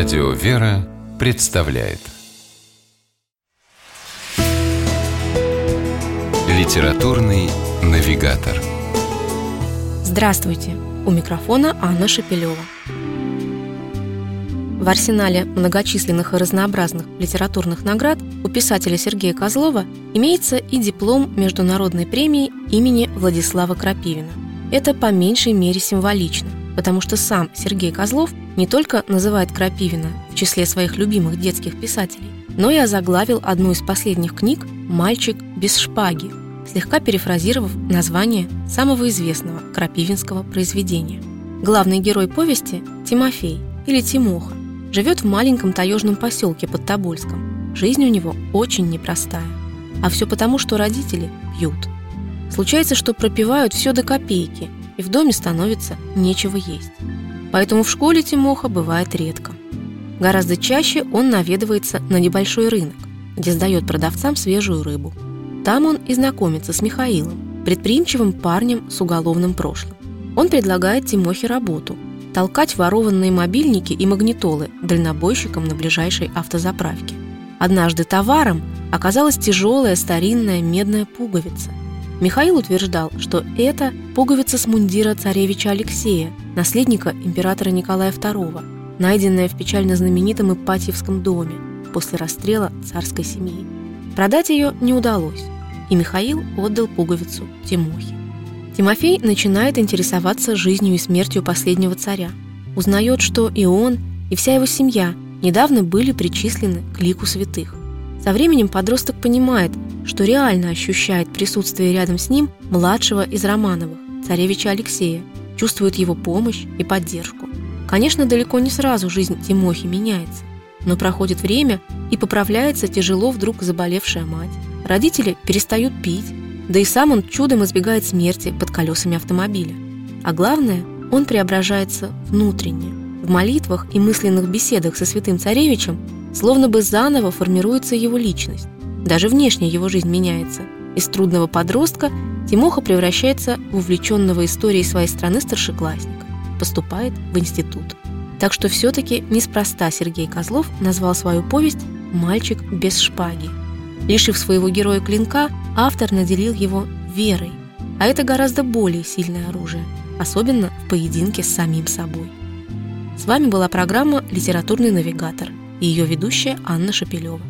Радио «Вера» представляет Литературный навигатор Здравствуйте! У микрофона Анна Шепелева. В арсенале многочисленных и разнообразных литературных наград у писателя Сергея Козлова имеется и диплом Международной премии имени Владислава Крапивина. Это по меньшей мере символично, потому что сам Сергей Козлов не только называет Крапивина в числе своих любимых детских писателей, но и озаглавил одну из последних книг «Мальчик без шпаги», слегка перефразировав название самого известного крапивинского произведения. Главный герой повести – Тимофей или Тимоха, Живет в маленьком таежном поселке под Тобольском. Жизнь у него очень непростая. А все потому, что родители пьют. Случается, что пропивают все до копейки, и в доме становится нечего есть. Поэтому в школе Тимоха бывает редко. Гораздо чаще он наведывается на небольшой рынок, где сдает продавцам свежую рыбу. Там он и знакомится с Михаилом, предприимчивым парнем с уголовным прошлым. Он предлагает Тимохе работу – толкать ворованные мобильники и магнитолы дальнобойщикам на ближайшей автозаправке. Однажды товаром оказалась тяжелая старинная медная пуговица. Михаил утверждал, что это пуговица с мундира царевича Алексея, наследника императора Николая II, найденная в печально знаменитом Ипатьевском доме после расстрела царской семьи. Продать ее не удалось, и Михаил отдал пуговицу Тимохе. Тимофей начинает интересоваться жизнью и смертью последнего царя. Узнает, что и он, и вся его семья недавно были причислены к лику святых. Со временем подросток понимает, что реально ощущает присутствие рядом с ним младшего из Романовых, царевича Алексея, чувствует его помощь и поддержку. Конечно, далеко не сразу жизнь Тимохи меняется, но проходит время и поправляется тяжело вдруг заболевшая мать. Родители перестают пить, да и сам он чудом избегает смерти под колесами автомобиля. А главное, он преображается внутренне. В молитвах и мысленных беседах со святым царевичем словно бы заново формируется его личность. Даже внешне его жизнь меняется. Из трудного подростка Тимоха превращается в увлеченного историей своей страны старшеклассника. Поступает в институт. Так что все-таки неспроста Сергей Козлов назвал свою повесть «Мальчик без шпаги». Лишив своего героя клинка, автор наделил его верой. А это гораздо более сильное оружие, особенно в поединке с самим собой. С вами была программа «Литературный навигатор» и ее ведущая Анна Шапилева.